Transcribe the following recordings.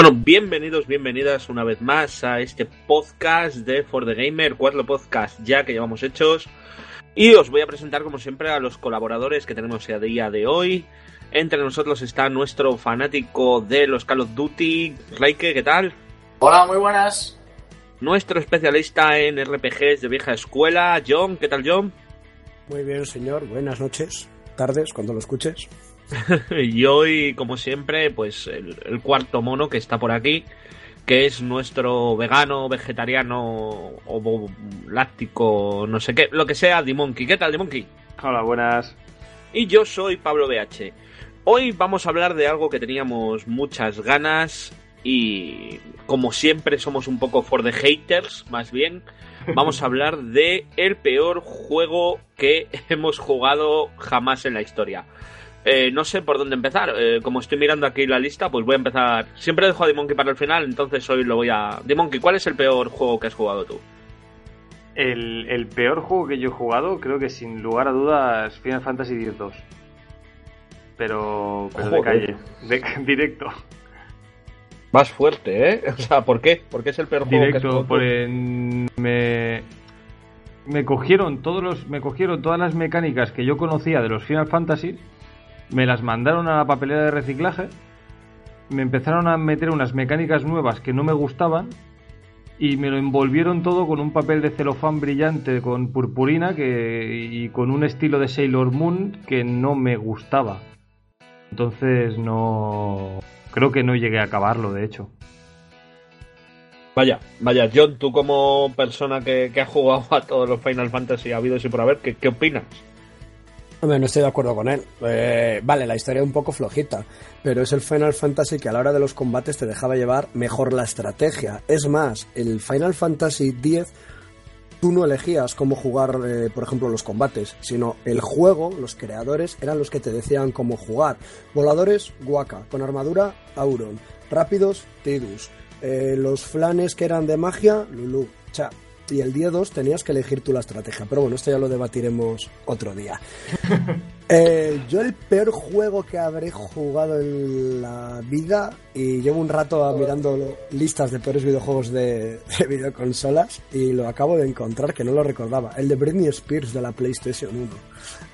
Bueno, bienvenidos, bienvenidas una vez más a este podcast de For the Gamer, cuatro podcasts ya que llevamos hechos. Y os voy a presentar, como siempre, a los colaboradores que tenemos a día de hoy. Entre nosotros está nuestro fanático de los Call of Duty, Raike, ¿qué tal? Hola, muy buenas. Nuestro especialista en RPGs de vieja escuela, John, ¿qué tal, John? Muy bien, señor. Buenas noches, tardes, cuando lo escuches. y hoy, como siempre, pues el, el, cuarto mono que está por aquí, que es nuestro vegano, vegetariano, o láctico, no sé qué, lo que sea, Dimonkey. ¿Qué tal, Dimonkey? Hola, buenas. Y yo soy Pablo BH. Hoy vamos a hablar de algo que teníamos muchas ganas y, como siempre, somos un poco for the haters, más bien. Vamos a hablar de el peor juego que hemos jugado jamás en la historia. Eh, no sé por dónde empezar. Eh, como estoy mirando aquí la lista, pues voy a empezar. Siempre dejo a Dimonkey para el final, entonces hoy lo voy a. Dimonkey, ¿cuál es el peor juego que has jugado tú? El, el peor juego que yo he jugado, creo que sin lugar a dudas, Final Fantasy X-2. Pero, pero de calle, de, directo. Más fuerte, ¿eh? O sea, ¿por qué? ¿Por qué es el peor juego directo, que has jugado? Por en, me, me cogieron todos los, me cogieron todas las mecánicas que yo conocía de los Final Fantasy me las mandaron a la papelera de reciclaje, me empezaron a meter unas mecánicas nuevas que no me gustaban y me lo envolvieron todo con un papel de celofán brillante con purpurina que, y con un estilo de Sailor Moon que no me gustaba. Entonces no... Creo que no llegué a acabarlo, de hecho. Vaya, vaya, John, tú como persona que, que ha jugado a todos los Final Fantasy ha habido y por haber, ¿qué, qué opinas? Hombre, no estoy de acuerdo con él. Eh, vale, la historia es un poco flojita, pero es el Final Fantasy que a la hora de los combates te dejaba llevar mejor la estrategia. Es más, el Final Fantasy X tú no elegías cómo jugar, eh, por ejemplo, los combates, sino el juego, los creadores eran los que te decían cómo jugar. Voladores, Waka, con armadura, Auron, rápidos, Tidus, eh, los flanes que eran de magia, Lulu. O sea, y el día 2 tenías que elegir tú la estrategia. Pero bueno, esto ya lo debatiremos otro día. eh, yo el peor juego que habré jugado en la vida, y llevo un rato mirando listas de peores videojuegos de, de videoconsolas, y lo acabo de encontrar, que no lo recordaba. El de Britney Spears de la PlayStation 1.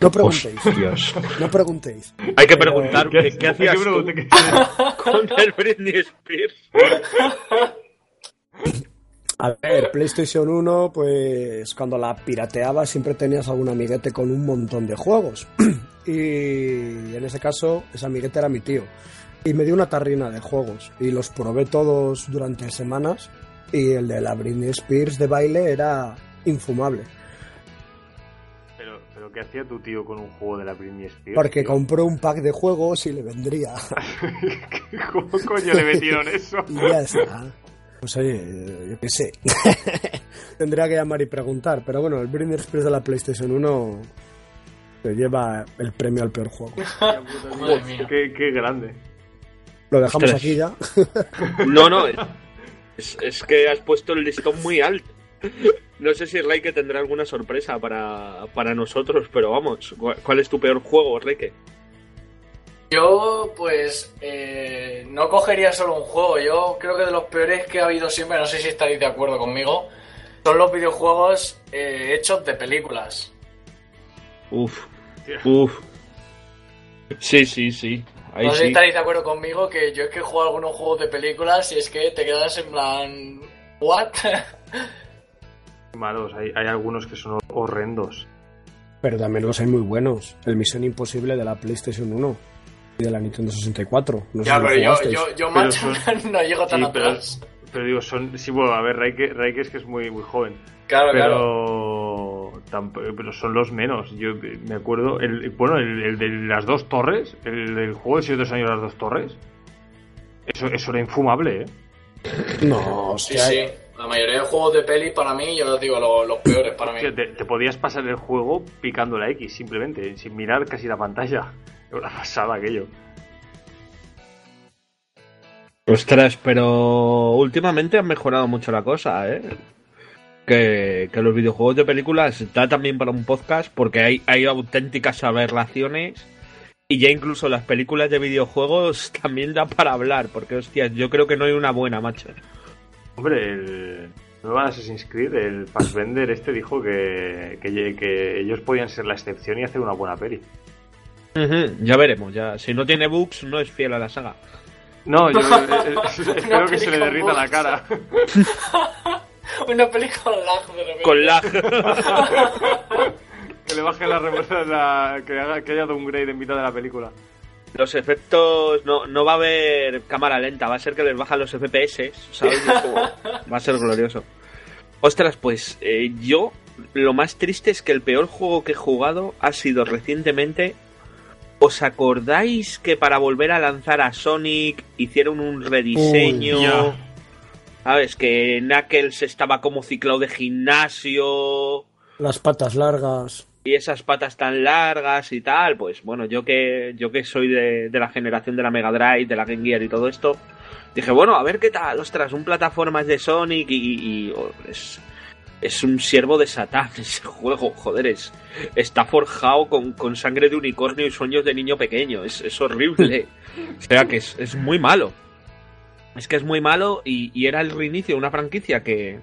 No preguntéis. Hostias. No preguntéis. Hay que preguntar ¿Qué- qué, qué hacías tú con el Britney Spears. A ver, PlayStation 1, pues cuando la pirateaba siempre tenías algún amiguete con un montón de juegos. y en ese caso, ese amiguete era mi tío. Y me dio una tarrina de juegos. Y los probé todos durante semanas. Y el de la Britney Spears de baile era infumable. Pero, pero ¿qué hacía tu tío con un juego de la Britney Spears? Porque tío? compró un pack de juegos y le vendría. ¿Cómo coño le metieron eso? Y ya está. Pues oye, yo qué sé. Tendría que llamar y preguntar. Pero bueno, el Britney Spears de la PlayStation 1 se lleva el premio al peor juego. Madre mía. Qué, qué grande. Lo dejamos Ostras. aquí ya. No, no, es, es que has puesto el listón muy alto. No sé si Reike tendrá alguna sorpresa para, para nosotros, pero vamos, ¿cuál cuál es tu peor juego, Reike? Yo, pues, eh, no cogería solo un juego. Yo creo que de los peores que ha habido siempre, no sé si estaréis de acuerdo conmigo, son los videojuegos eh, hechos de películas. Uf, uf. Sí, sí, sí. Ahí no sé si estaréis de acuerdo conmigo que yo es que he jugado algunos juegos de películas y es que te quedas en plan... ¿What? Malos, hay, hay algunos que son horrendos. Pero también los hay muy buenos. El Misión Imposible de la PlayStation 1 y de la Nintendo 64. No sé Ya, pero yo, yo, yo Pero son- no llego tan Sí, atrás. pero digo, son. Sí, bueno, a ver, Raike, Raike es que es muy, muy joven. Claro, claro. Pero, son los menos. Yo me acuerdo, el, bueno, el, el de las dos torres, el del juego de Señor de los Años de las dos torres, eso, eso era infumable, ¿eh? No, Sí, hostia. sí. La mayoría de juegos de peli para mí, yo os digo, lo- los peores para mí. Te podías pasar el juego picando la X, simplemente, sin mirar casi la pantalla. Una pasada aquello. Ostras, pero últimamente han mejorado mucho la cosa, ¿eh? Que, que los videojuegos de películas da también para un podcast porque hay, hay auténticas aberraciones y ya incluso las películas de videojuegos también da para hablar porque, hostias, yo creo que no hay una buena, macho. Hombre, el nuevo Assassin's Creed, el Fassbender este dijo que, que, que ellos podían ser la excepción y hacer una buena peli. Ya veremos, ya. Si no tiene bugs, no es fiel a la saga. No, yo eh, eh, espero que se le derrita la cara. Una peli con lag de repente. Con lag. que le baje la reversa, la, que, haga, que haya downgrade en mitad de la película. los efectos no, no va a haber cámara lenta, va a ser que les bajan los FPS, ¿sabes? Va a ser glorioso. Ostras, pues eh, yo lo más triste es que el peor juego que he jugado ha sido recientemente. ¿Os acordáis que para volver a lanzar a Sonic hicieron un rediseño? Uy, ya. ¿Sabes? Que Knuckles estaba como ciclado de gimnasio Las patas largas. y esas patas tan largas y tal, pues bueno, yo que yo que soy de, de la generación de la Mega Drive, de la Game Gear y todo esto, dije, bueno, a ver qué tal, ostras, un plataformas de Sonic y, y- y, oh, es, es un siervo de Satán ese juego, joder, es, está forjado con, con sangre de unicornio y sueños de niño pequeño, es, es horrible, o sea que es, es muy malo. Es que es muy malo y, y era el reinicio de una franquicia que,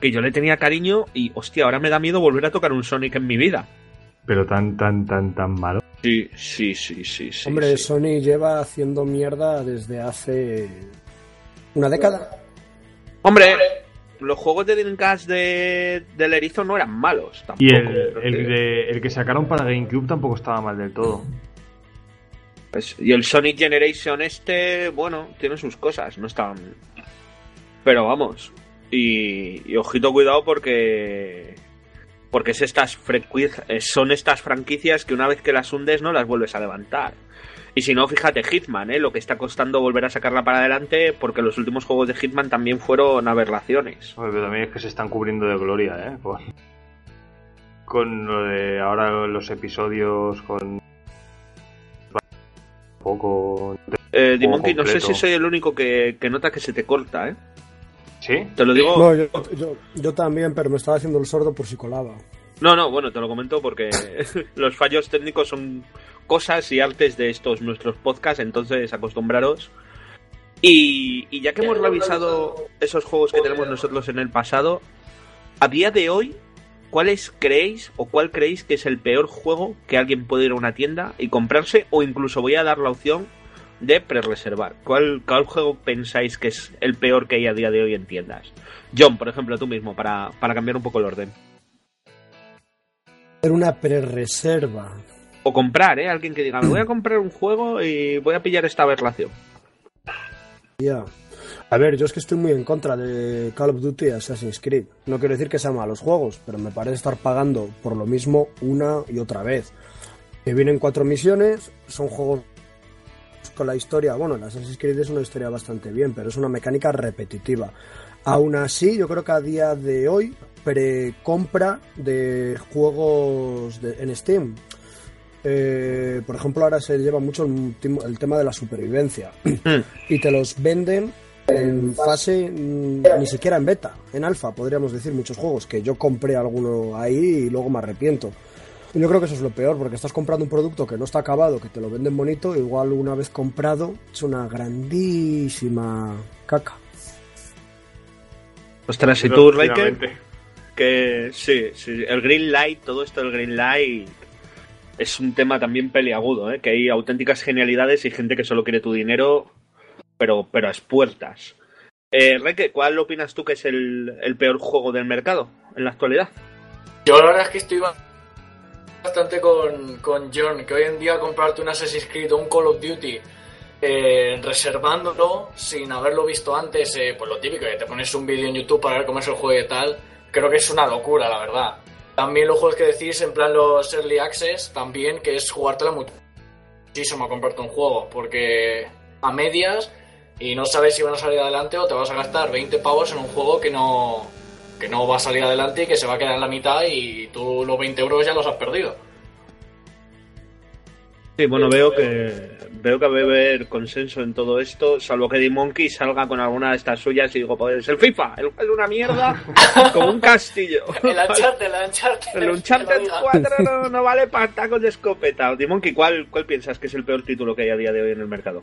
que yo le tenía cariño y, hostia, ahora me da miedo volver a tocar un Sonic en mi vida. Pero tan, tan, tan, tan malo. Sí, sí, sí, sí. sí Hombre, sí. Sony lleva haciendo mierda desde hace una década. Hombre, los juegos de Dreamcast de, del Erizo no eran malos tampoco. Y el, el, que- de- el que sacaron para GameCube tampoco estaba mal del todo. pues, y el Sonic Generation este, bueno, tiene sus cosas, no están... Pero vamos, y, y ojito cuidado porque... Porque es estas son estas franquicias que una vez que las hundes no las vuelves a levantar. Y si no, fíjate, Hitman, ¿eh? lo que está costando volver a sacarla para adelante, porque los últimos juegos de Hitman también fueron aberraciones. Pero también es que se están cubriendo de gloria, ¿eh? Con, con lo de ahora los episodios, con... poco... Eh, Dimonkey, no sé si soy el único que, que nota que se te corta, ¿eh? ¿Sí? Te lo digo. No, yo, yo- yo también, pero me estaba haciendo el sordo por si colaba. No, no, bueno, te lo comento porque los fallos técnicos son cosas y artes de estos nuestros podcasts, entonces acostumbraros. Y, y ya que hemos revisado esos juegos que tenemos nosotros en el pasado, a día de hoy, ¿cuáles creéis o cuál creéis que es el peor juego que alguien puede ir a una tienda y comprarse? O incluso voy a dar la opción de pre-reservar. ¿Cuál, ¿Cuál juego pensáis que es el peor que hay a día de hoy en tiendas? John, por ejemplo, tú mismo, para, para cambiar un poco el orden. Era una pre-reserva. O comprar, ¿eh? Alguien que diga, me voy a comprar un juego y voy a pillar esta aberración. Ya. A ver, yo es que estoy muy en contra de Call of Duty y Assassin's Creed. No quiero decir que sean malos juegos, pero me parece estar pagando por lo mismo una y otra vez. Que vienen cuatro misiones, son juegos con la historia. Bueno, el Assassin's Creed es una historia bastante bien, pero es una mecánica repetitiva. Aún así, yo creo que a día de hoy, precompra de juegos de- en Steam. Eh, por ejemplo, ahora se lleva mucho el, el tema de la supervivencia. Y te los venden en fase mm, ni siquiera en beta, en alfa, podríamos decir muchos juegos que yo compré alguno ahí y luego me arrepiento. Yo creo que eso es lo peor, porque estás comprando un producto que no está acabado, que te lo venden bonito, igual una vez comprado es una grandísima caca. Ostras, y tú, que sí, sí, el Green Light, todo esto del Green Light es un tema también peliagudo, ¿eh? Que hay auténticas genialidades y gente que solo quiere tu dinero, pero, pero a expuertas. Eh, Raike, ¿cuál opinas tú que es el, el peor juego del mercado en la actualidad? Yo la verdad es que estoy bastante con, con John, que hoy en día comprarte un Assassin's Creed o un Call of Duty eh, reservándolo sin haberlo visto antes, eh, pues lo típico, que te pones un vídeo en YouTube para ver cómo es el juego y tal, creo que es una locura, la verdad. También los juegos que decís, en plan los Early Access, también, que es jugártela muchísimo a comprarte un juego, porque a medias y no sabes si van a salir adelante o te vas a gastar 20 pavos en un juego que no, que no va a salir adelante y que se va a quedar en la mitad y tú los 20 euros ya los has perdido. Sí, bueno, veo que veo que va a haber consenso en todo esto, salvo que D-Monkey salga con alguna de estas suyas y digo, pues el FIFA, el es una mierda como un castillo. el Uncharted, el Uncharted. El Uncharted 4 no, vale para tacos de escopeta. D-Monkey, ¿cuál, ¿cuál piensas que es el peor título que hay a día de hoy en el mercado?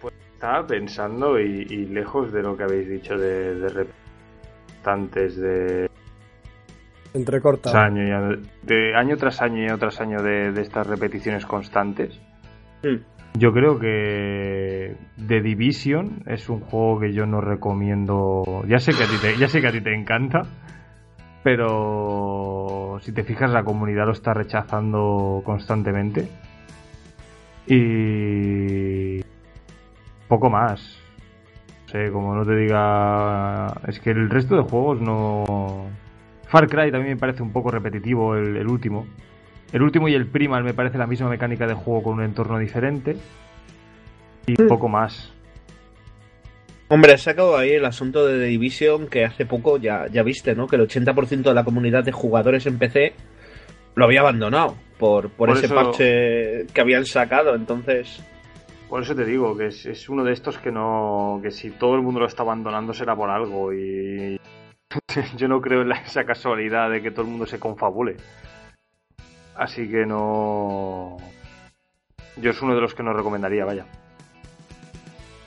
Pues estaba pensando y, lejos de lo que habéis dicho de, de representantes de entrecorta. Año, de año tras año y año tras año de, estas repeticiones constantes. Hmm. Yo creo que The Division es un juego que yo no recomiendo. Ya sé que a ti te, ya sé que a ti te encanta, pero si te fijas la comunidad lo está rechazando constantemente. Y poco más. No sé, como no te diga, es que el resto de juegos no Far Cry también me parece un poco repetitivo el, último. El último y el Primal me parece la misma mecánica de juego con un entorno diferente. Y poco más. Hombre, has sacado ahí el asunto de The Division que hace poco ya, ya viste, ¿no? Que el 80% de la comunidad de jugadores en PC lo había abandonado por, por, ese parche que habían sacado, entonces... Por eso te digo que es, es, uno de estos que no... que si todo el mundo lo está abandonando será por algo y yo no creo en esa casualidad de que todo el mundo se confabule. Así que no. Yo es uno de los que no recomendaría, vaya.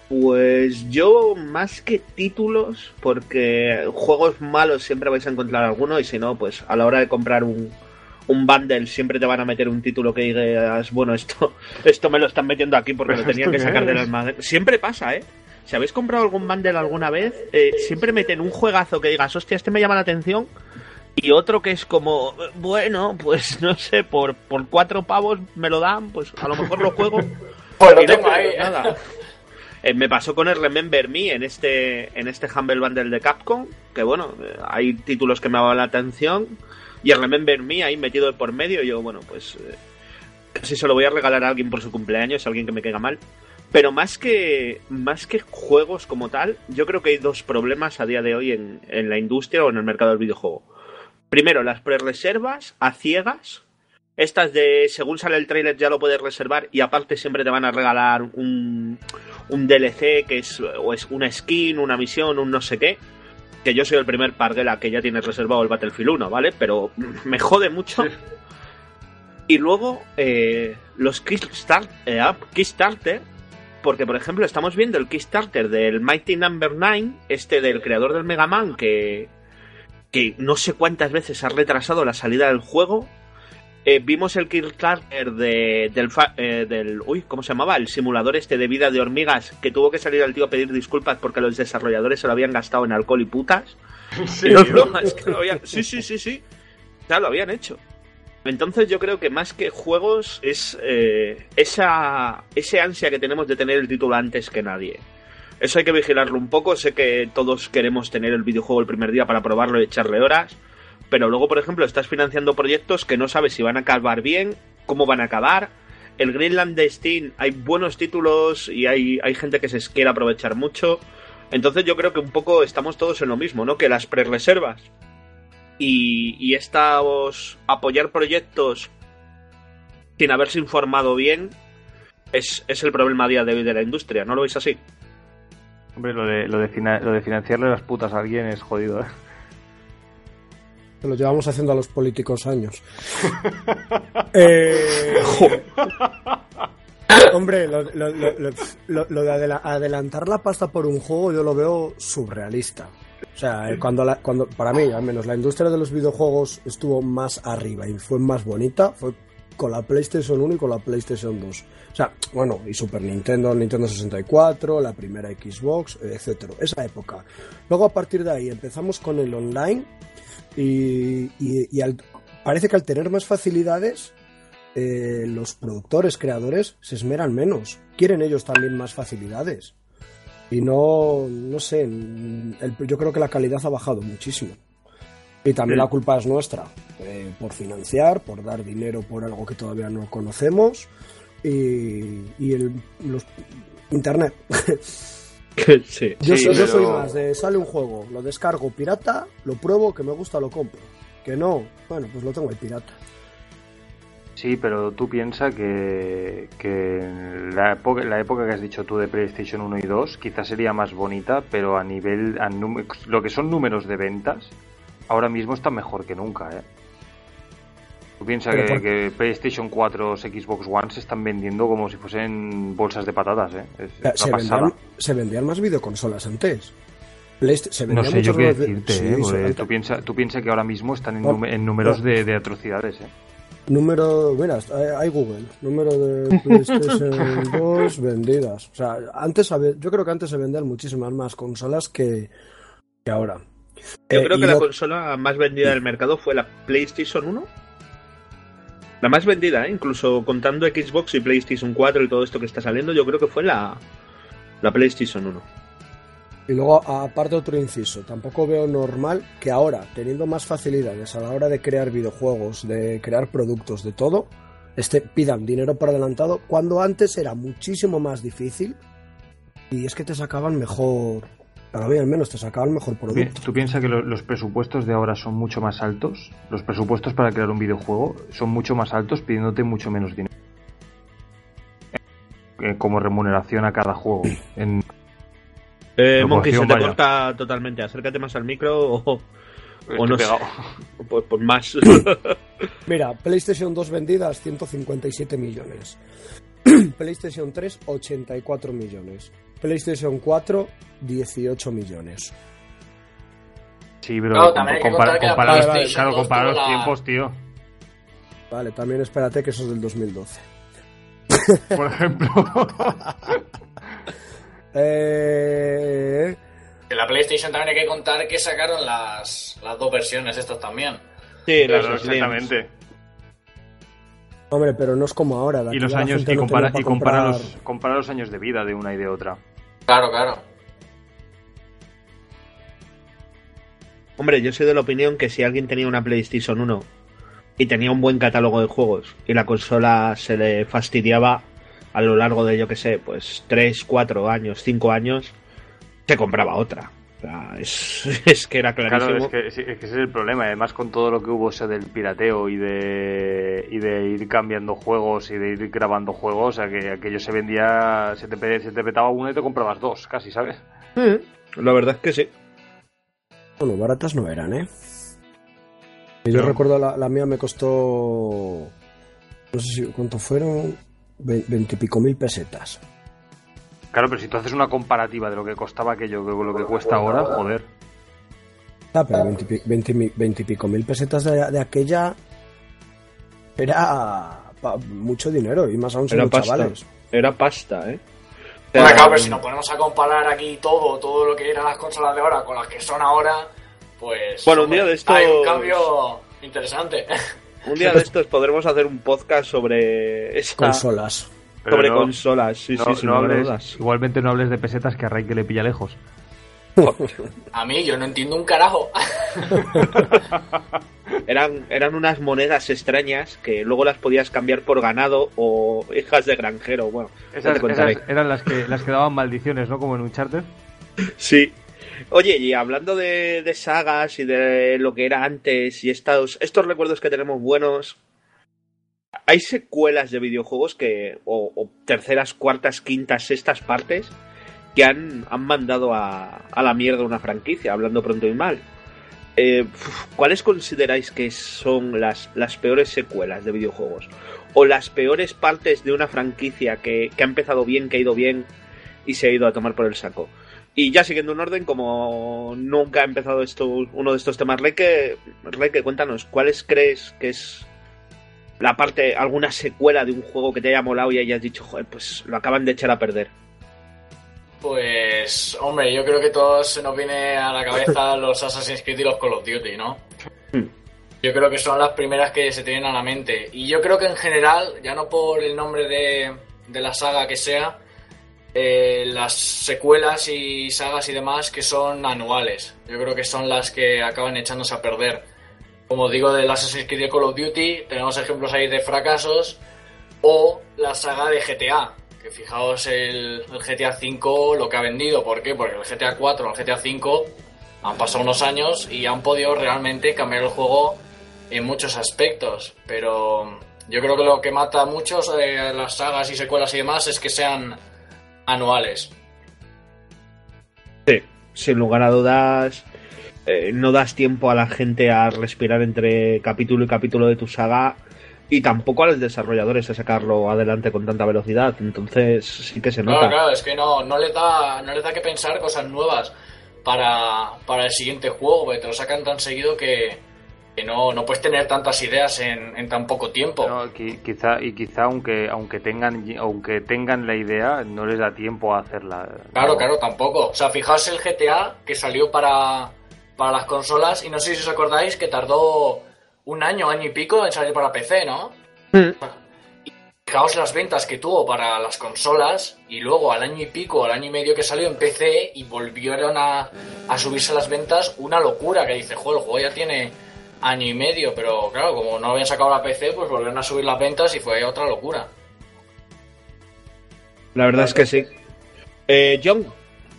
Pues yo más que títulos, porque juegos malos siempre vais a encontrar alguno y si no, pues a la hora de comprar un, un bundle siempre te van a meter un título que digas, bueno, esto, esto me lo están metiendo aquí porque lo tenían que sacar de las manos. Siempre pasa, ¿eh? si habéis comprado algún bundle alguna vez, eh, siempre meten un juegazo que digas, hostia, este me llama la atención. Y otro que es como, bueno, pues no sé, por, por cuatro pavos me lo dan, pues a lo mejor lo juego. pues lo tengo ahí. Nada. Eh, me pasó con el Remember Me en este, en este Humble Bundle de Capcom, que bueno, eh, hay títulos que me llaman la atención. Y el Remember Me ahí metido por medio, yo, bueno, pues casi se lo voy a regalar a alguien por su cumpleaños, a alguien que me caiga mal. Pero más que, más que juegos como tal, yo creo que hay dos problemas a día de hoy en, en la industria o en el mercado del videojuego. Primero, las pre-reservas a ciegas. Estas de según sale el trailer ya lo puedes reservar y aparte siempre te van a regalar un, un DLC que es, o es una skin, una misión, un no sé qué. Que yo soy el primer parguela que ya tienes reservado el Battlefield 1, ¿vale? Pero me jode mucho. Y luego eh, los Kickstarter, eh, Kickstarter porque, por ejemplo, estamos viendo el Kickstarter del Mighty Number no. 9, este del creador del Mega Man, que, que no sé cuántas veces ha retrasado la salida del juego. Eh, vimos el Kickstarter de, del, eh, del. Uy, ¿cómo se llamaba? El simulador este de vida de hormigas, que tuvo que salir el tío a pedir disculpas porque los desarrolladores se lo habían gastado en alcohol y putas. ¿Sí? sí, sí, sí, sí. Ya lo habían hecho. Entonces yo creo que más que juegos es eh, esa, ese ansia que tenemos de tener el título antes que nadie. Eso hay que vigilarlo un poco. Sé que todos queremos tener el videojuego el primer día para probarlo y echarle horas. Pero luego, por ejemplo, estás financiando proyectos que no sabes si van a acabar bien, cómo van a acabar. El Greenland de Steam hay buenos títulos y hay, hay gente que se quiere aprovechar mucho. Entonces yo creo que un poco estamos todos en lo mismo, ¿no? Que las pre-reservas y, y estos apoyar proyectos sin haberse informado bien es, el problema a día de hoy de la industria, ¿no lo veis así? Hombre, lo de, lo de, lo de financiarle las putas a alguien es jodido, ¿eh? lo llevamos haciendo a los políticos años. eh... Hombre, lo, de adelantar la pasta por un juego yo lo veo surrealista. O sea, eh, cuando, cuando para mí, al menos, la industria de los videojuegos estuvo más arriba y fue más bonita, fue con la PlayStation 1 y con la PlayStation 2. O sea, bueno, y Super Nintendo, Nintendo 64, la primera Xbox, etcétera. Esa época. Luego a partir de ahí empezamos con el online y, parece que al tener más facilidades eh, los productores, creadores, se esmeran menos. Quieren ellos también más facilidades. Y no, no sé, yo creo que la calidad ha bajado muchísimo. Y también Sí. la culpa es nuestra, eh, por financiar, por dar dinero por algo que todavía no conocemos y, y el, los, Internet. sí. Yo, Sí, soy, yo pero- soy más de sale un juego, lo descargo pirata, lo pruebo, que me gusta, lo compro. Que no, bueno, pues lo tengo ahí pirata. Sí, pero tú piensas que, que la, época, la época que has dicho tú de PlayStation 1 y 2 quizás sería más bonita, pero a nivel, a lo que son números de ventas, ahora mismo está mejor que nunca, ¿eh? Tú piensas que, por- que PlayStation 4 o Xbox One se están vendiendo como si fuesen bolsas de patatas, ¿eh? Es Eh, Se vendían, se vendían más videoconsolas antes. Se No sé yo qué decirte, Sí, ¿eh? tú piensas tú piensa que ahora mismo están en, números de, de atrocidades, ¿eh? Número, mira, hay Google, número de PlayStation 2 vendidas. O sea, antes yo creo que antes se vendían muchísimas más consolas que, que ahora. Yo Eh, creo que la lo- consola más vendida del mercado fue la PlayStation 1. La más vendida, ¿eh? incluso contando Xbox y PlayStation 4 y todo esto que está saliendo, yo creo que fue la, la PlayStation 1. Y luego, aparte otro inciso, tampoco veo normal que ahora, teniendo más facilidades a la hora de crear videojuegos, de crear productos, de todo, este, pidan dinero por adelantado, cuando antes era muchísimo más difícil y es que te sacaban mejor, para mí al menos, te sacaban mejor Pi- producto. ¿Tú piensas que lo- los presupuestos de ahora son mucho más altos? Los presupuestos para crear un videojuego son mucho más altos pidiéndote mucho menos dinero. Eh, como remuneración a cada juego. En, Eh, Monkey, se te vaya. corta totalmente. Acércate más al micro o, no sé. Pues, pues más. Mira, PlayStation 2 vendidas 157 millones. PlayStation 3 84 millones. PlayStation 4 18 millones. Sí, pero Claro, compara- contar que la comparar- PlayStation claro, 2 comparar los la- tiempos, tío. Vale, también espérate que eso es del 2012. Por ejemplo. Eh, En la PlayStation también hay que contar que sacaron las, las dos versiones estas también. sí, Claro, exactamente. hombre, pero no es como ahora. Y los la años, y compara, y pa' compara comprar- los, compara los años de vida de una y de otra. Claro, claro. Hombre, yo soy de la opinión que si alguien tenía una PlayStation 1 y tenía un buen catálogo de juegos y la consola se le fastidiaba a lo largo de, yo que sé, pues 3, 4 años, 5 años, se compraba otra. O sea, es, es que era clarísimo. Claro, es que, sí, es que ese es el problema. Además, con todo lo que hubo eso del pirateo y de, y de ir cambiando juegos y de ir grabando juegos, o sea, que aquello se vendía, se te, se te petaba uno y te comprabas dos, casi, ¿sabes? Mm, La verdad es que sí. Bueno, baratas no eran, ¿eh? Yo recuerdo la, la mía me costó. No sé si cuánto fueron. ve- Veintipico mil pesetas. Claro, pero si tú haces una comparativa de lo que costaba aquello con lo que cuesta ahora, joder. Ah, pero veintipi- veinti- veintipico mil pesetas de, de aquella. Era pa- mucho dinero y más aún pasta. chavales. Era pasta, ¿eh? Bueno, claro, pero si nos ponemos a comparar aquí todo, todo lo que eran las consolas de ahora con las que son ahora, pues. Bueno, un día de estos- Hay un cambio interesante. Un día de estos podremos hacer un podcast sobre Consolas. Pero sobre no- consolas. Sí, no- sí, sin no hables- dudas. igualmente no hables de pesetas que a Ray que le pilla lejos. A mí, yo no entiendo un carajo. Eran, eran unas monedas extrañas que luego las podías cambiar por ganado o hijas de granjero. Bueno, ya Esas, te contaré. esas eran las que, las que daban maldiciones, ¿no? Como en Uncharted. Sí. Oye, y hablando de, de sagas y de lo que era antes y estos, estos recuerdos que tenemos buenos, hay secuelas de videojuegos que, o, terceras, cuartas, quintas, sextas partes que han, han mandado a, la mierda una franquicia, hablando pronto y mal. Eh, ¿Cuáles consideráis que son las, las peores secuelas de videojuegos? O las peores partes de una franquicia que, que ha empezado bien, que ha ido bien y se ha ido a tomar por el saco. Y ya siguiendo un orden, como nunca ha empezado esto, uno de estos temas, Reque, cuéntanos, ¿cuáles crees que es la parte, alguna secuela de un juego que te haya molado y hayas dicho, joder, pues lo acaban de echar a perder? Pues, hombre, yo creo que todos se nos viene a la cabeza los Assassin's Creed y los Call of Duty, ¿no? Yo creo que son las primeras que se tienen a la mente. Y yo creo que en general, ya no por el nombre de, de la saga que sea, eh, las secuelas y sagas y demás que son anuales. Yo creo que son las que acaban echándose a perder. Como digo, de Assassin's Creed de Call of Duty, tenemos ejemplos ahí de fracasos. O la saga de GTA, que fijaos el, GTA V lo que ha vendido. ¿Por qué? Porque el GTA 4 o el GTA V han pasado unos años y han podido realmente cambiar el juego en muchos aspectos. Pero yo creo que lo que mata a muchos de las sagas y secuelas y demás es que sean anuales. Sí, sin lugar a dudas, eh, no das tiempo a la gente a respirar entre capítulo y capítulo de tu saga y tampoco a los desarrolladores a sacarlo adelante con tanta velocidad. Entonces sí que se nota. Claro, claro, es que no, no les da, no les da que pensar cosas nuevas para, para el siguiente juego, porque te lo sacan tan seguido que, que no, no puedes tener tantas ideas en, en tan poco tiempo. No, qui- quizá, y quizá aunque, aunque, tengan, aunque tengan la idea, no les da tiempo a hacerla. Claro, No. claro, tampoco. O sea, fijaos el GTA que salió para, para las consolas y no sé si os acordáis que tardó un año, año y pico en salir para PC, ¿no? Mm. Fijaos las ventas que tuvo para las consolas y luego al año y pico, al año y medio que salió en PC y volvieron a, a subirse las ventas, una locura que dice, joder, el juego ya tiene año y medio, pero claro, como no habían sacado la PC, pues volvieron a subir las ventas y fue otra locura. La verdad es que sí. Eh, John,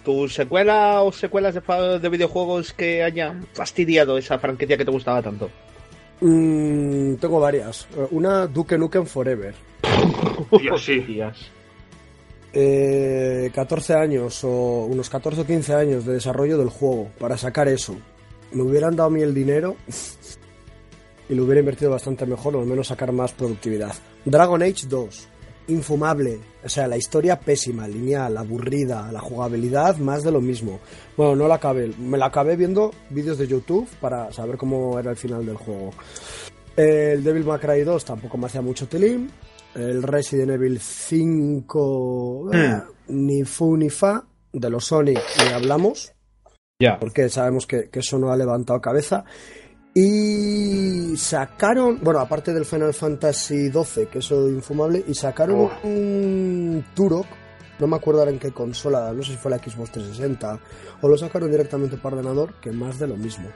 ¿tu secuela o secuelas de, videojuegos que hayan fastidiado esa franquicia que te gustaba tanto? Mm, tengo varias. Eh, Una, Duke Nukem Forever. Dios, sí. Hostias. Eh, 14 años o unos 14 o 15 años de desarrollo del juego para sacar eso. Me hubieran dado a mí el dinero y lo hubiera invertido bastante mejor o al menos sacar más productividad. Dragon Age 2. Infumable. O sea, la historia pésima, lineal, aburrida, la jugabilidad más de lo mismo. Bueno, no la acabé. Me la acabé viendo vídeos de YouTube para saber cómo era el final del juego. El Devil May Cry 2 tampoco me hacía mucho telín. El Resident Evil 5 eh, ni fu ni fa. De los Sonic ni hablamos, Ya. porque sabemos que, que eso no ha levantado cabeza. Y sacaron, bueno, aparte del Final Fantasy XII, que eso es infumable, y sacaron Oh. un Turok, no me acuerdo ahora en qué consola, no sé si fue la Xbox 360, o lo sacaron directamente para ordenador, que más de lo mismo.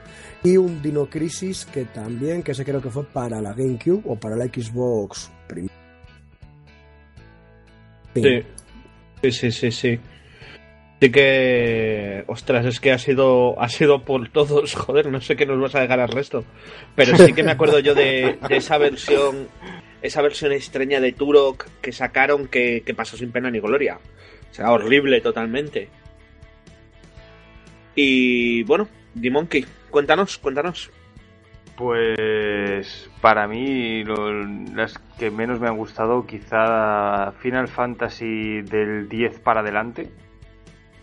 Y un Dino Crisis, que también, que ese creo que fue para la GameCube o para la Xbox. Sí, sí, sí, sí. Sí que. Ostras, es que ha sido, ha sido por todos. Joder, no sé qué nos vas a dejar al resto. Pero sí que me acuerdo yo de, esa versión. Esa versión extraña de Turok que sacaron que, que pasó sin pena ni gloria. O sea, horrible totalmente. Y bueno, D-Monkey, cuéntanos, cuéntanos. Pues para mí lo- las que menos me han gustado quizá Final Fantasy del 10 para adelante.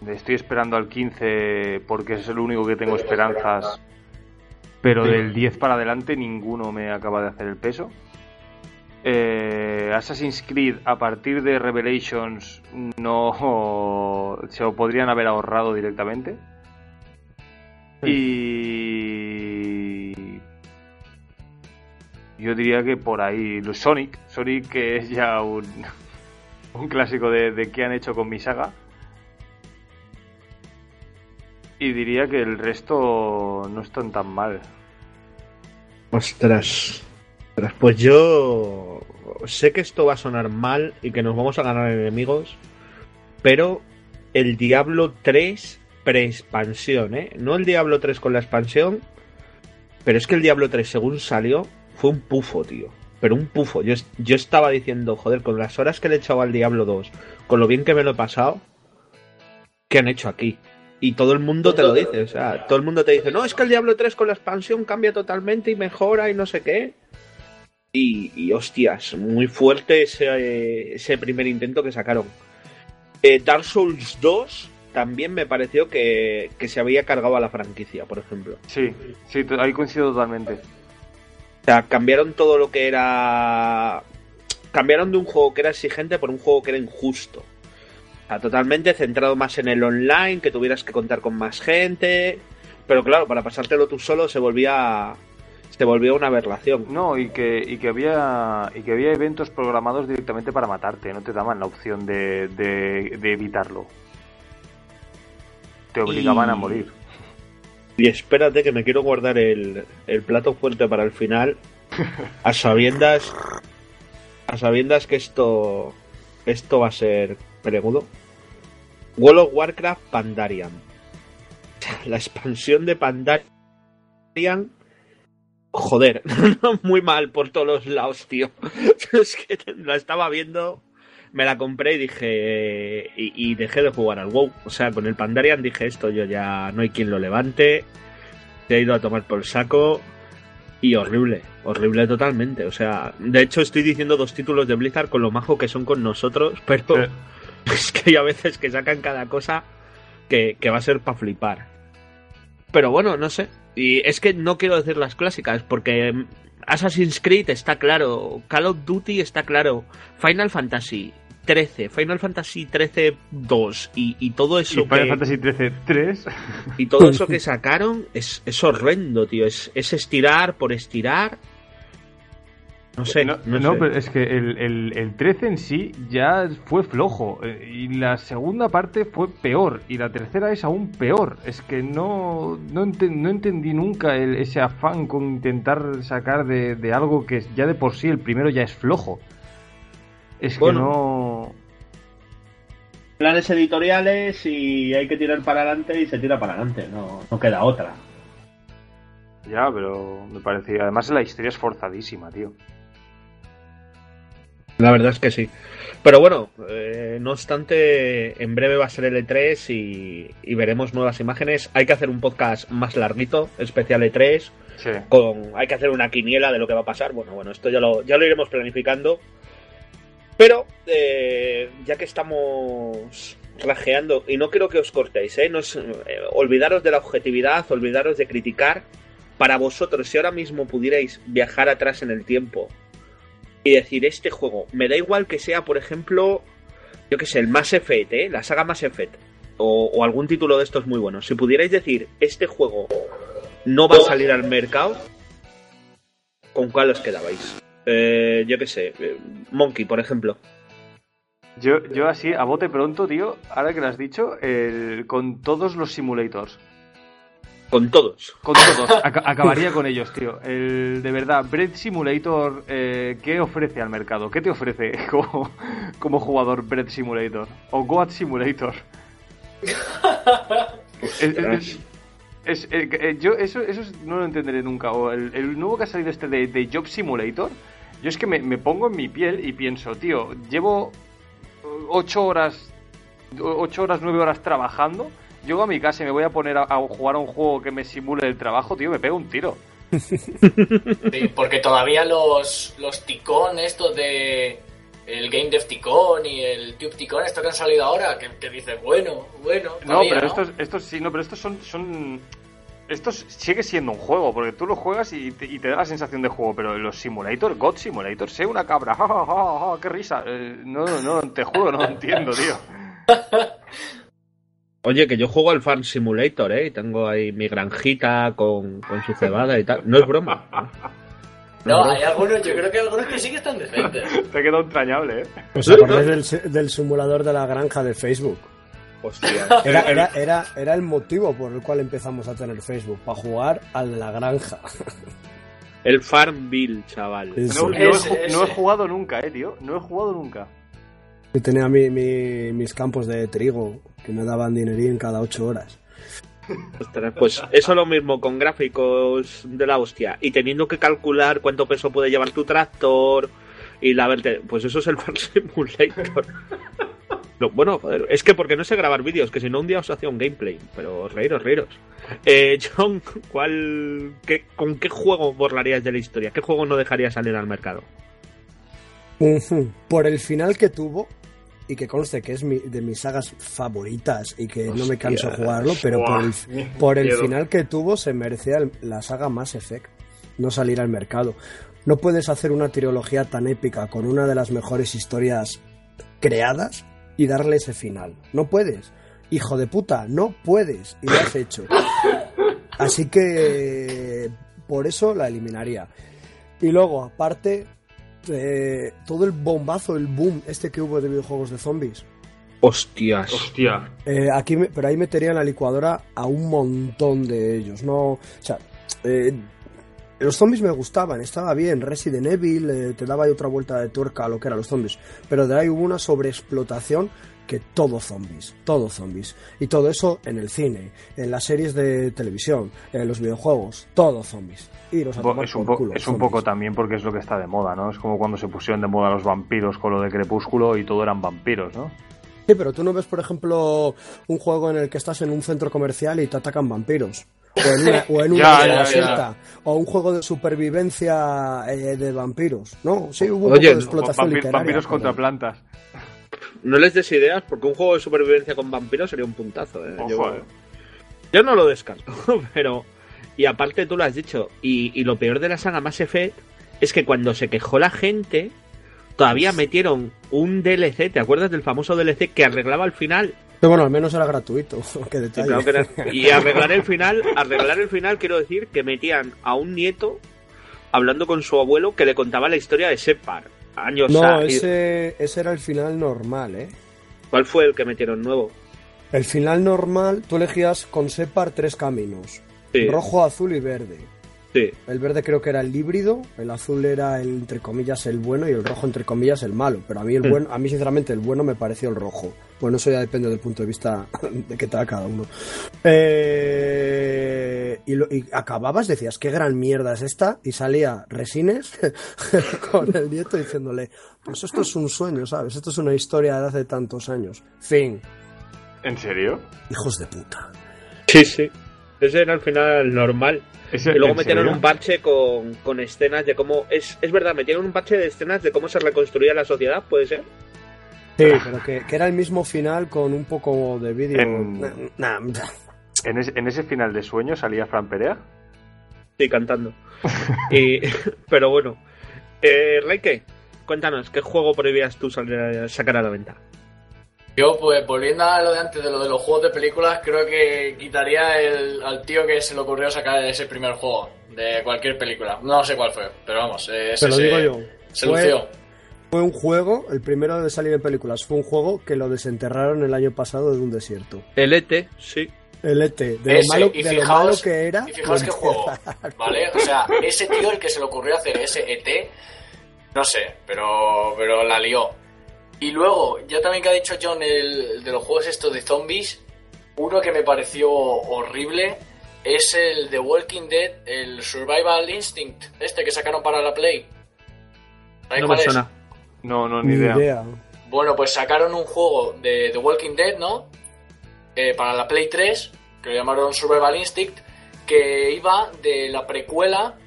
Estoy esperando al 15 porque es el único que tengo esperanzas. Pero del 10 para adelante ninguno me acaba de hacer el peso. Eh, Assassin's Creed a partir de Revelations no se lo podrían haber ahorrado directamente. Y yo diría que por ahí Sonic, Sonic que es ya un, un clásico de, de qué han hecho con mi saga. Y diría que el resto no están tan mal. Ostras. Pues yo sé que esto va a sonar mal y que nos vamos a ganar enemigos, pero el Diablo 3 pre-expansión, ¿eh? No el Diablo 3 con la expansión, pero es que el Diablo 3 según salió fue un pufo, tío. Pero un pufo. Yo, yo estaba diciendo, joder, con las horas que le he echado al Diablo 2, con lo bien que me lo he pasado, ¿qué han hecho aquí? Y todo el mundo te lo dice, o sea, todo el mundo te dice, no, es que el Diablo 3 con la expansión cambia totalmente y mejora y no sé qué. Y, y, hostias, muy fuerte ese, ese primer intento que sacaron. Eh, Dark Souls 2 también me pareció que, que se había cargado a la franquicia, por ejemplo. Sí, sí, ahí coincido totalmente. O sea, cambiaron todo lo que era. Cambiaron de un juego que era exigente por un juego que era injusto. Sea, totalmente centrado más en el online, que tuvieras que contar con más gente. Pero claro, para pasártelo tú solo se volvía. se volvió una aberración. No, y que, y que había y que había eventos programados directamente para matarte, no te daban la opción de, de, de evitarlo. Te obligaban Y- a morir. Y espérate que me quiero guardar el, el plato fuerte para el final. A sabiendas. A sabiendas que esto. Esto va a ser pregudo. World of Warcraft Pandarian. La expansión de Pandarian. Joder, muy mal por todos los lados, tío. Es que la estaba viendo, me la compré y dije. Y, dejé de jugar al WoW. O sea, con el Pandarian dije esto, yo ya no hay quien lo levante. Se ha ido a tomar por el saco. Y horrible, horrible totalmente. O sea, de hecho estoy diciendo dos títulos de Blizzard con lo majo que son con nosotros, pero Eh. es que hay a veces que sacan cada cosa que, que va a ser para flipar. Pero bueno, no sé. Y es que no quiero decir las clásicas, porque Assassin's Creed está claro, Call of Duty está claro, Final Fantasy 13, Final Fantasy 13 2 y, y todo Y eso Final que, Fantasy 13 3 y todo eso que sacaron es, es horrendo, tío. Es, es estirar por estirar. No sé, no, no, no, sé. pero es que el, el, el 13 en sí ya fue flojo. eh, Y la segunda parte fue peor. Y la tercera es aún peor. Es que no, no, ente- no entendí nunca el- ese afán con intentar sacar de, de algo que ya de por sí el primero ya es flojo. Es Bueno. que no. Planes editoriales y hay que tirar para adelante y se tira para adelante. No, no queda otra. Ya, pero me parecía. Además, la historia es forzadísima, tío. La verdad es que sí. Pero bueno, eh, no obstante, en breve va a ser el E3 y, y veremos nuevas imágenes. Hay que hacer un podcast más larguito, especial E3. Sí. con hay que hacer una quiniela de lo que va a pasar. Bueno, bueno, esto ya lo, ya lo iremos planificando. Pero eh, ya que estamos rajeando, y no quiero que os cortéis, ¿eh? No es- eh, olvidaros de la objetividad, olvidaros de criticar. Para vosotros, si ahora mismo pudierais viajar atrás en el tiempo y decir, este juego, me da igual que sea, por ejemplo, yo que sé, el Mass Effect, ¿eh? la saga Mass Effect, o, algún título de estos muy buenos. Si pudierais decir, este juego no va a salir al mercado, ¿con cuál os quedabais? Eh, yo qué sé, eh, Monkey, por ejemplo. Yo, yo así, a bote pronto, tío, ahora que lo has dicho, con todos los simulators. Con todos. Con todos. Aca- acabaría con ellos, tío. El, de verdad, Bread Simulator, eh, ¿qué ofrece al mercado? ¿Qué te ofrece como, como jugador Bread Simulator? O Goat Simulator. Es- es- es- es- eh, eh, yo eso, eso es- no lo entenderé nunca. O el, el nuevo que ha salido este de, de Job Simulator, yo es que me, me pongo en mi piel y pienso, tío, llevo eh, ocho horas, ocho horas, nueve horas trabajando. Llego a mi casa y me voy a poner a, a jugar a un juego que me simule el trabajo, tío, me pego un tiro. Sí, porque todavía los, los Ticón, estos de. El Game Dev Ticón y el Tube Ticón, esto que han salido ahora, que, que dices, bueno, bueno. No, todavía, pero estos, estos sí, no, pero estos son, son. Estos sigue siendo un juego, porque tú lo juegas y te, y te da la sensación de juego, pero los Simulator, God Simulator, sé una cabra, ja, ja, ja, ja, qué risa. Eh, no, no, te juro, no lo entiendo, tío. Oye, que yo juego al Farm Simulator, ¿eh? Y tengo ahí mi granjita con, con su cebada y tal. No es broma. No, hay algunos, yo creo que hay algunos que sí que están decentes. Te ha quedado entrañable, ¿eh? ¿Os acordáis del, si- del simulador de la granja de Facebook? Hostia. Era, era, era, era el motivo por el cual empezamos a tener Facebook, para jugar a la granja. El Farmville, chaval. Sí, sí. No, no he, no jugado nunca, eh, tío. No he jugado nunca. Yo tenía mi, mi- mis campos de trigo que me daban dinerín cada ocho horas. Ostras, Pues eso lo mismo con gráficos de la hostia y teniendo que calcular cuánto peso puede llevar tu tractor y la verte, pues eso es el Farm Simulator. Bueno, joder, es que porque no sé grabar vídeos, que si no un día os hacía un gameplay, pero reíros, reíros. Eh, John, ¿cuál, qué, ¿con qué juego borrarías de la historia? ¿Qué juego no dejarías salir al mercado? Por el final que tuvo, y que conste que es mi- de mis sagas favoritas y que no me canso de jugarlo, pero por el, por el final que tuvo se merecía el- la saga Mass Effect no salir al mercado. No puedes hacer una trilogía tan épica con una de las mejores historias creadas y darle ese final. No puedes. Hijo de puta, no puedes. Y lo has hecho. Así que por eso la eliminaría. Y luego, aparte, eh, todo el bombazo, el boom este que hubo de videojuegos de zombies. Hostias. Hostia. Eh, aquí, me- pero ahí metería en la licuadora a un montón de ellos. No, o sea, eh, los zombies me gustaban, estaba bien. Resident Evil eh, te daba ahí otra vuelta de tuerca a lo que eran los zombies. Pero de ahí hubo una sobreexplotación que todo zombies, todo zombies. Y todo eso en el cine, en las series de televisión, en los videojuegos, todo zombies. Bo- tomar Es un, por culo, es un zombies. poco también porque es lo que está de moda, ¿no? Es como cuando se pusieron de moda los vampiros con lo de Crepúsculo y todo eran vampiros, ¿no? Sí, pero tú no ves, por ejemplo, un juego en el que estás en un centro comercial y te atacan vampiros. O en una, o en una Ya, isla ya, ya. desierta. O un juego de supervivencia eh, de vampiros. No, sí, hubo un Oye, poco de explotación Vampi- literaria. vampiros pero- contra plantas. No les des ideas porque un juego de supervivencia con vampiros sería un puntazo. ¿eh? Ojo, yo, eh. yo no lo descarto, pero. Y aparte tú lo has dicho. Y, y lo peor de la saga Mass Effect es que cuando se quejó la gente, todavía metieron un DLC. ¿Te acuerdas del famoso DLC que arreglaba el final? Pero bueno, al menos era gratuito. Qué Sí, detalle. claro que era- Y arreglar el final, arreglar el final, quiero decir que metían a un nieto hablando con su abuelo que le contaba la historia de Separ. Años No, ese, ese era el final normal, ¿eh? ¿Cuál fue el que metieron nuevo? El final normal, tú elegías con Separ tres caminos. Sí, Rojo, azul y verde. Sí. El verde creo que era el híbrido, el azul era el, entre comillas el bueno y el rojo entre comillas el malo. Pero a mí el Mm. bueno, a mí sinceramente el bueno me pareció el rojo. Bueno, eso ya depende del punto de vista de que te da cada uno. Eh, y, lo- y acababas, decías, qué gran mierda es esta, y salía Resines con el nieto diciéndole, pues esto es un sueño, ¿sabes? Esto es una historia de hace tantos años. Fin. ¿En serio? Hijos de puta. Sí, sí. Ese era el final normal. ¿Ese- Y luego metieron serio? un parche con, con escenas de cómo. Es, es verdad, metieron un parche de escenas de cómo se reconstruía la sociedad, ¿puede ser? Sí, pero que, que era el mismo final con un poco de vídeo. En- Nah, nah, ¿En, ese, en ese final de sueño salía Fran Perea? Sí, cantando. y, pero bueno. Eh, Reike, cuéntanos, ¿qué juego prohibías tú salir- sacar a la venta? Yo, pues, volviendo a lo de antes de lo de los juegos de películas, creo que quitaría el, al tío que se le ocurrió sacar ese primer juego de cualquier película. No sé cuál fue, pero vamos, eh, ese Te lo se- digo yo. Se Fue- lució. Fue un juego, el primero de salir en películas, fue un juego que lo desenterraron el año pasado de un desierto. El ET, sí. El ET, de, Ese, lo, malo, y de lo fijaos- malo que era. Y fijaos qué juego. ¿vale? O sea, ese tío el que se le ocurrió hacer ese ET, no sé, pero, pero la lió. Y luego, ya también que ha dicho John el, de los juegos estos de zombies, uno que me pareció horrible es el de Walking Dead, el Survival Instinct, este que sacaron para la Play. ¿Sabéis No cuál me es? suena. No, no, ni Ni idea. idea. Bueno, pues sacaron un juego de The Walking Dead, ¿no? Eh, para la Play 3, que lo llamaron Survival Instinct, que iba de la precuela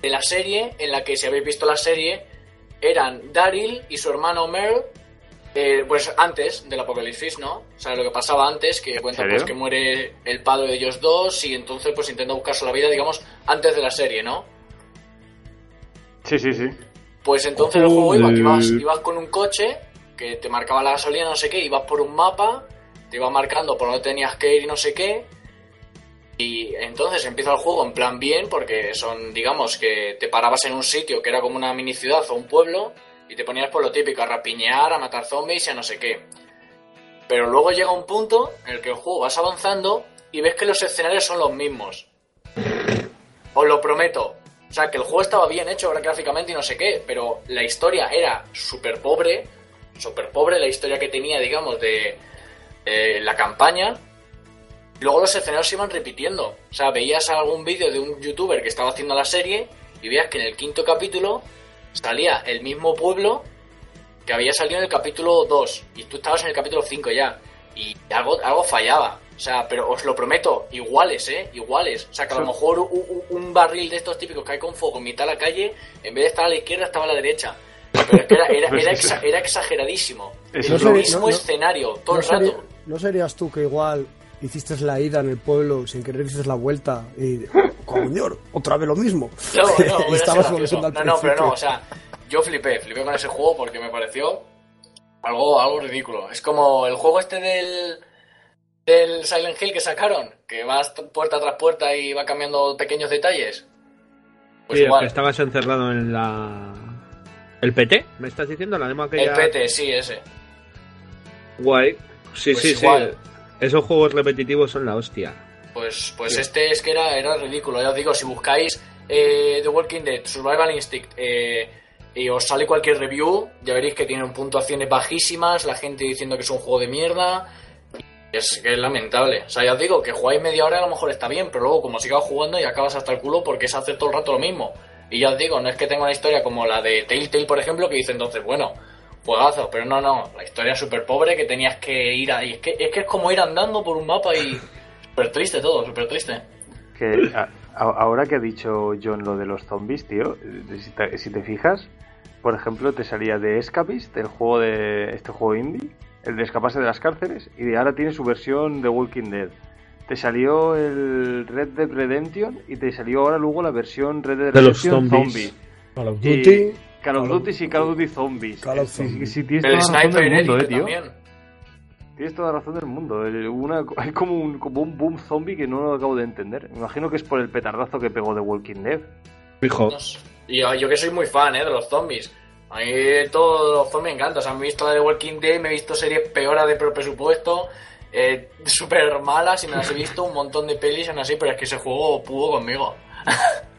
de la serie, en la que si habéis visto la serie, eran Daryl y su hermano Merle, eh, pues antes del apocalipsis, ¿no? O sea, lo que pasaba antes, que cuenta ¿Serio? pues que muere el padre de ellos dos y entonces pues intenta buscarse la vida, digamos, antes de la serie, ¿no? Sí, sí, sí. Pues entonces el juego iba, ibas, ibas con un coche que te marcaba la gasolina, no sé qué, ibas por un mapa, te iba marcando por dónde tenías que ir y no sé qué. Y entonces empieza el juego en plan bien, porque son, digamos, que te parabas en un sitio que era como una mini ciudad o un pueblo, y te ponías por lo típico, a rapiñar, a matar zombies y a no sé qué. Pero luego llega un punto en el que el juego vas avanzando y ves que los escenarios son los mismos. Os lo prometo. O sea, que el juego estaba bien hecho gráficamente y no sé qué, pero la historia era súper pobre, súper pobre la historia que tenía, digamos, de eh, la campaña. Y luego los escenarios se iban repitiendo. O sea, veías algún vídeo de un youtuber que estaba haciendo la serie y veías que en el quinto capítulo salía el mismo pueblo que había salido en el capítulo 2 y tú estabas en el capítulo 5 ya. Y algo, algo fallaba. O sea, pero os lo prometo, iguales, ¿eh? Iguales. O sea, que a lo mejor un, barril de estos típicos que hay con fuego en mitad de la calle, en vez de estar a la izquierda, estaba a la derecha. Pero es que era, era, era, exa- era exageradísimo. Eso el no mismo sería- no- no- escenario, todo ¿No, el sería- rato. no serías tú que igual hiciste la ida en el pueblo sin querer hiciste la vuelta y. Coño, otra vez lo mismo. No, no, hubiera estabas no, no, pero no, o sea, yo flipé, flipé con ese juego porque me pareció algo, algo ridículo. Es como el juego este del, del Silent Hill que sacaron, que vas puerta tras puerta y va cambiando pequeños detalles. Pues Sí, igual. que estabas encerrado en la. ¿El PT? ¿Me estás diciendo? La demo El aquella. PT, sí, ese. Guay. Sí, Pues sí, igual. sí. Esos juegos repetitivos son la hostia. Pues, pues este es que era, era ridículo. Ya os digo, si buscáis eh, The Walking Dead, Survival Instinct, eh, y os sale cualquier review, ya veréis que tienen puntuaciones bajísimas, la gente diciendo que es un juego de mierda. Es que es lamentable. O sea, ya os digo, que jugáis media hora a lo mejor está bien, pero luego como sigas jugando y acabas hasta el culo porque es hacer todo el rato lo mismo. Y ya os digo, no es que tenga una historia como la de Telltale, por ejemplo, que dice entonces, bueno, juegazo, pero no, no, la historia es súper pobre que tenías que ir ahí. Es que, es que es como ir andando por un mapa y... Súper triste todo, súper triste. Que a- a- ahora que ha dicho John lo de los zombies, tío, eh, si te, si te fijas, por ejemplo, te salía de Escapist, el juego de este juego indie, el de escaparse de las cárceles, y ahora tiene su versión de Walking Dead. Te salió el Red Dead Redemption y te salió ahora luego la versión Red Dead De los Redemption zombies. Zombie. Call of Y Duty. Of Call of- Duty y Call of Duty Zombies. Call of Sí, sí, sí, tienes El toda la razón del mundo, eh, tío. también. Tienes toda la razón del mundo. El- una- hay como un, como un boom zombie que no lo acabo de entender. Me imagino que es por el petardazo que pegó de Walking Dead. Fijo. Y yo, yo que soy muy fan ¿eh? de los zombies. A mí todos los zombies me encantan. O sea, me he visto la de Walking Dead, me he visto series peores de presupuesto, eh, súper malas y me las he visto un montón de pelis en así, pero es que ese juego pudo conmigo.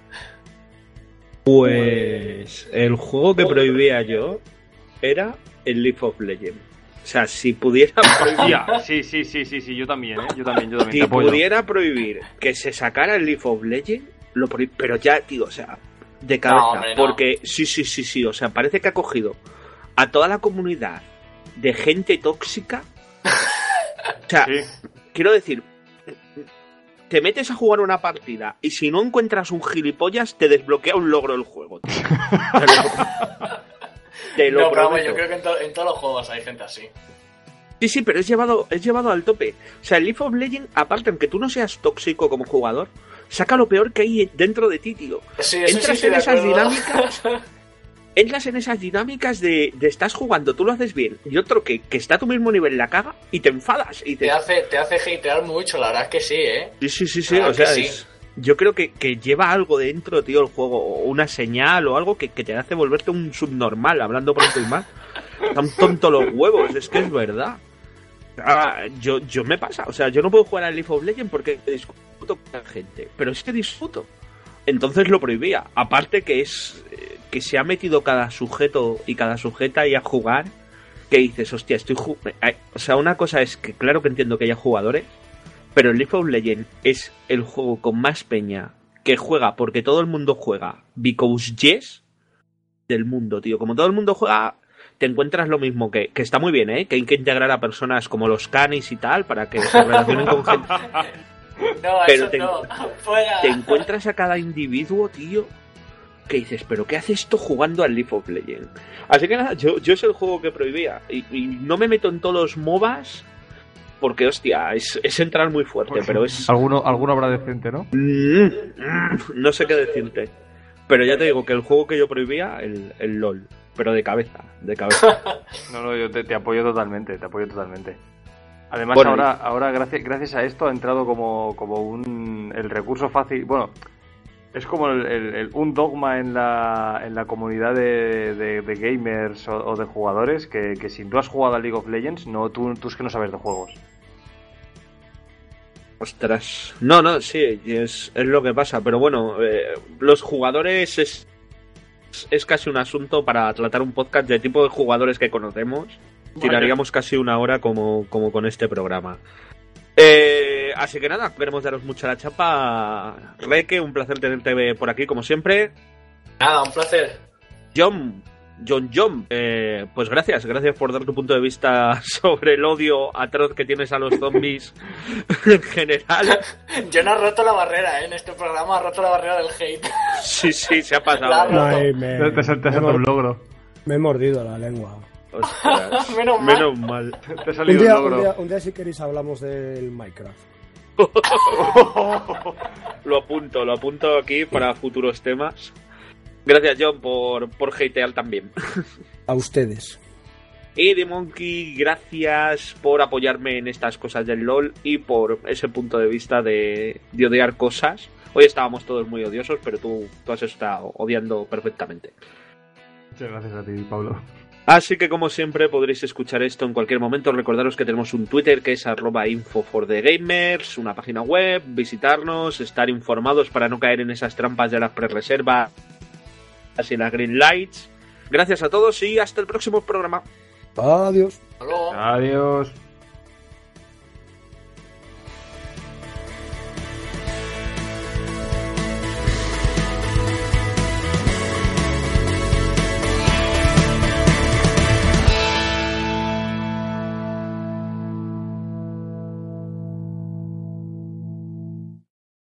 Pues el juego que prohibía yo era el League of Legends. O sea, si pudiera prohibir, sí, sí, sí, sí, sí, yo también, ¿eh? Yo también, yo también. si te apoyo. pudiera prohibir que se sacara el League of Legends, lo prohib- pero ya, tío, o sea, de cabeza. No, hombre, no. Porque sí, sí, sí, sí, o sea, parece que ha cogido a toda la comunidad de gente tóxica. O sea, Sí. quiero decir, te metes a jugar una partida y si no encuentras un gilipollas, te desbloquea un logro del juego. tío. Te lo, no, pero vamos, yo creo que en, to- en todos los juegos hay gente así. Sí, sí, pero es llevado, es llevado al tope. O sea, el League of Legends, aparte, aunque tú no seas tóxico como jugador, saca lo peor que hay dentro de ti, tío. Sí, eso sí Entras en esas dinámicas. Entras en esas dinámicas de, de estás jugando, tú lo haces bien, y otro que, que está a tu mismo nivel la caga y te enfadas. Y Te dices, hace, te hace hatear mucho, la verdad es que sí, ¿eh? Sí, sí, sí, sí. O sea, que sí. es- yo creo que, que lleva algo dentro, tío, el juego. o Una señal o algo que, que te hace volverte un subnormal, hablando pronto y mal. Tan tonto los huevos, es que es verdad. Ah, yo, yo me pasa, o sea, yo no puedo jugar al League of Legends porque discuto con la gente, pero es que disfruto. Entonces lo prohibía. Aparte que es eh, que se ha metido cada sujeto y cada sujeta ahí a jugar, que dices, hostia, estoy eh, O sea, una cosa es que claro que entiendo que haya jugadores, pero el League of Legends es el juego con más peña que juega porque todo el mundo juega because yes del mundo, tío. Como todo el mundo juega, te encuentras lo mismo que, que está muy bien, ¿eh? Que hay que integrar a personas como los canis y tal para que se relacionen con gente. No, Pero eso te- no. Fuera. Te encuentras a cada individuo, tío, que dices, pero ¿qué hace esto jugando al League of Legends? Así que nada, yo, yo es el juego que prohibía. Y, y no me meto en todos los MOBAs porque, hostia, es, es entrar muy fuerte, pero es... Alguno, alguno habrá decente, ¿no? Mm, mm, no sé qué decirte. Pero ya te digo que el juego que yo prohibía, el, el LOL. Pero de cabeza, de cabeza. No, no, yo te, te apoyo totalmente, te apoyo totalmente. Además, Bueno, ahora, ahora gracias, gracias a esto ha entrado como, como un, el recurso fácil. Bueno, es como el- el- el- un dogma en la, en la comunidad de, de- de gamers o, o de jugadores que, que si tú has jugado a League of Legends, no, tú, tú es que no sabes de juegos. Ostras. No, no, sí, es, es lo que pasa. Pero bueno, eh, los jugadores es, es casi un asunto para tratar un podcast de tipo de jugadores que conocemos. Tiraríamos casi una hora como, como con este programa. Eh, así que nada, queremos daros mucha la chapa. Reque, un placer tenerte por aquí como siempre. Nada, un placer. John, John John, eh, pues gracias, gracias por dar tu punto de vista sobre el odio atroz que tienes a los zombies en general. Yo no he roto la barrera, ¿eh? En este programa he roto la barrera del hate. Sí, sí, se ha pasado. Me, Te, te me un logro. me he mordido la lengua. Ostras, Menos mal. menos mal. Te ha Un día, un un, logro. día, un día, si queréis, hablamos del Minecraft. Lo apunto, lo apunto aquí para futuros temas. Gracias, John, por, por hatear también. A ustedes. Y The Monkey, gracias por apoyarme en estas cosas del LOL y por ese punto de vista de, de odiar cosas. Hoy estábamos todos muy odiosos, pero tú, tú has estado odiando perfectamente. Muchas gracias a ti, Pablo. Así que como siempre podréis escuchar esto en cualquier momento. Recordaros que tenemos un Twitter que es arroba info for the gamers, una página web, visitarnos, estar informados para no caer en esas trampas de las pre-reservas y las green lights. Gracias a todos y hasta el próximo programa. Adiós. Adiós.